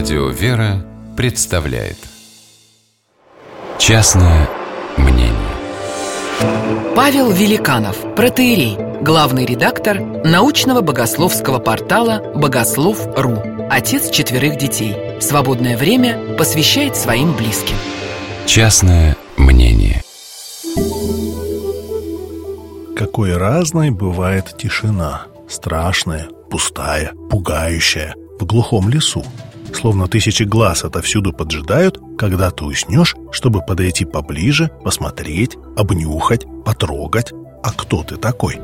Радио «Вера» представляет. Частное мнение. Павел Великанов, протеерей, главный редактор научного богословского портала «Богослов.ру», отец четверых детей. Свободное время посвящает своим близким. Частное мнение. Какой разной бывает тишина. Страшная, пустая, пугающая. В глухом лесу Словно тысячи глаз отовсюду поджидают, когда ты уснешь, чтобы подойти поближе, посмотреть, обнюхать, потрогать. А кто ты такой?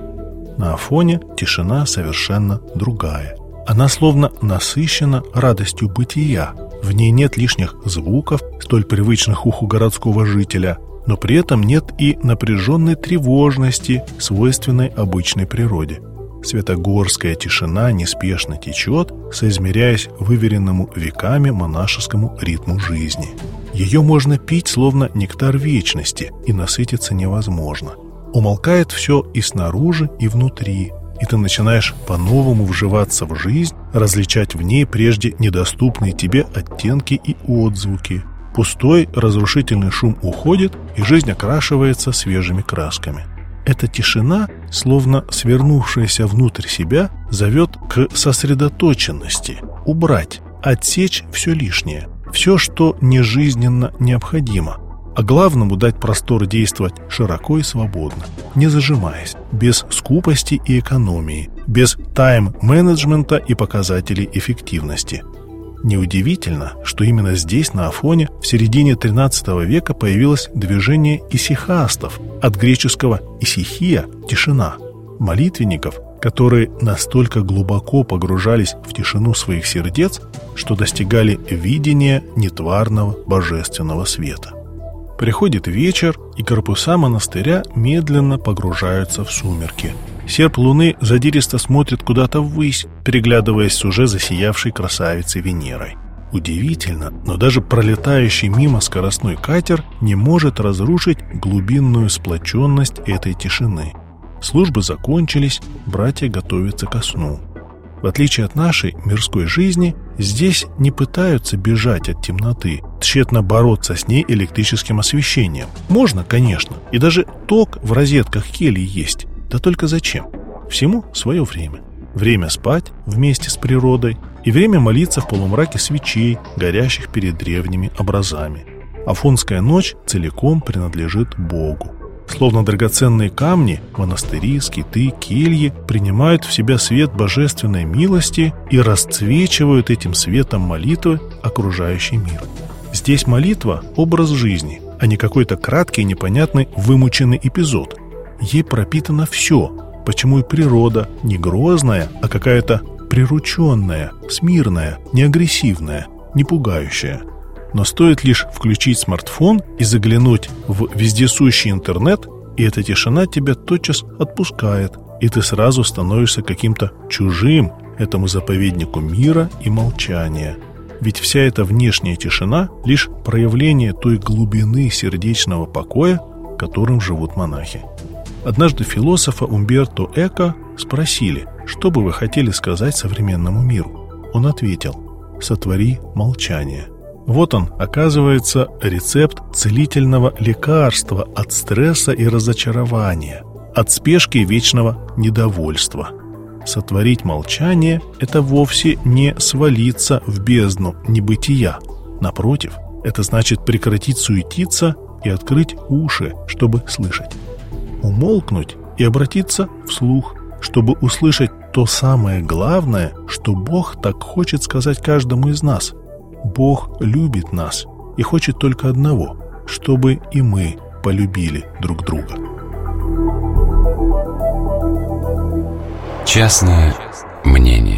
На Афоне тишина совершенно другая. Она словно насыщена радостью бытия. В ней нет лишних звуков, столь привычных уху городского жителя, но при этом нет и напряженной тревожности, свойственной обычной природе. Светогорская тишина неспешно течет, соизмеряясь выверенному веками монашескому ритму жизни. Ее можно пить, словно нектар вечности, и насытиться невозможно. Умолкает все и снаружи, и внутри, и ты начинаешь по-новому вживаться в жизнь, различать в ней прежде недоступные тебе оттенки и отзвуки. Пустой разрушительный шум уходит, и жизнь окрашивается свежими красками – эта тишина, словно свернувшаяся внутрь себя, зовет к сосредоточенности, убрать, отсечь все лишнее, все, что нежизненно необходимо, а главному дать простор действовать широко и свободно, не зажимаясь, без скупости и экономии, без тайм-менеджмента и показателей эффективности – Неудивительно, что именно здесь, на Афоне, в середине XIII века появилось движение исихастов, от греческого «исихия» – «тишина», молитвенников, которые настолько глубоко погружались в тишину своих сердец, что достигали видения нетварного божественного света. Приходит вечер, и корпуса монастыря медленно погружаются в сумерки – Серп луны задиристо смотрит куда-то ввысь, переглядываясь с уже засиявшей красавицей Венерой. Удивительно, но даже пролетающий мимо скоростной катер не может разрушить глубинную сплоченность этой тишины. Службы закончились, братья готовятся ко сну. В отличие от нашей мирской жизни, здесь не пытаются бежать от темноты, тщетно бороться с ней электрическим освещением. Можно, конечно, и даже ток в розетках кельи есть, да только зачем? Всему свое время. Время спать вместе с природой и время молиться в полумраке свечей, горящих перед древними образами. Афонская ночь целиком принадлежит Богу. Словно драгоценные камни, монастыри, скиты, кельи принимают в себя свет божественной милости и расцвечивают этим светом молитвы окружающий мир. Здесь молитва – образ жизни, а не какой-то краткий, непонятный, вымученный эпизод – Ей пропитано все, почему и природа не грозная, а какая-то прирученная, смирная, не агрессивная, не пугающая. Но стоит лишь включить смартфон и заглянуть в вездесущий интернет, и эта тишина тебя тотчас отпускает, и ты сразу становишься каким-то чужим этому заповеднику мира и молчания. Ведь вся эта внешняя тишина – лишь проявление той глубины сердечного покоя, которым живут монахи. Однажды философа Умберто Эко спросили, что бы вы хотели сказать современному миру. Он ответил «Сотвори молчание». Вот он, оказывается, рецепт целительного лекарства от стресса и разочарования, от спешки и вечного недовольства. Сотворить молчание – это вовсе не свалиться в бездну небытия. Напротив, это значит прекратить суетиться и открыть уши, чтобы слышать умолкнуть и обратиться вслух, чтобы услышать то самое главное, что Бог так хочет сказать каждому из нас. Бог любит нас и хочет только одного, чтобы и мы полюбили друг друга. Частное мнение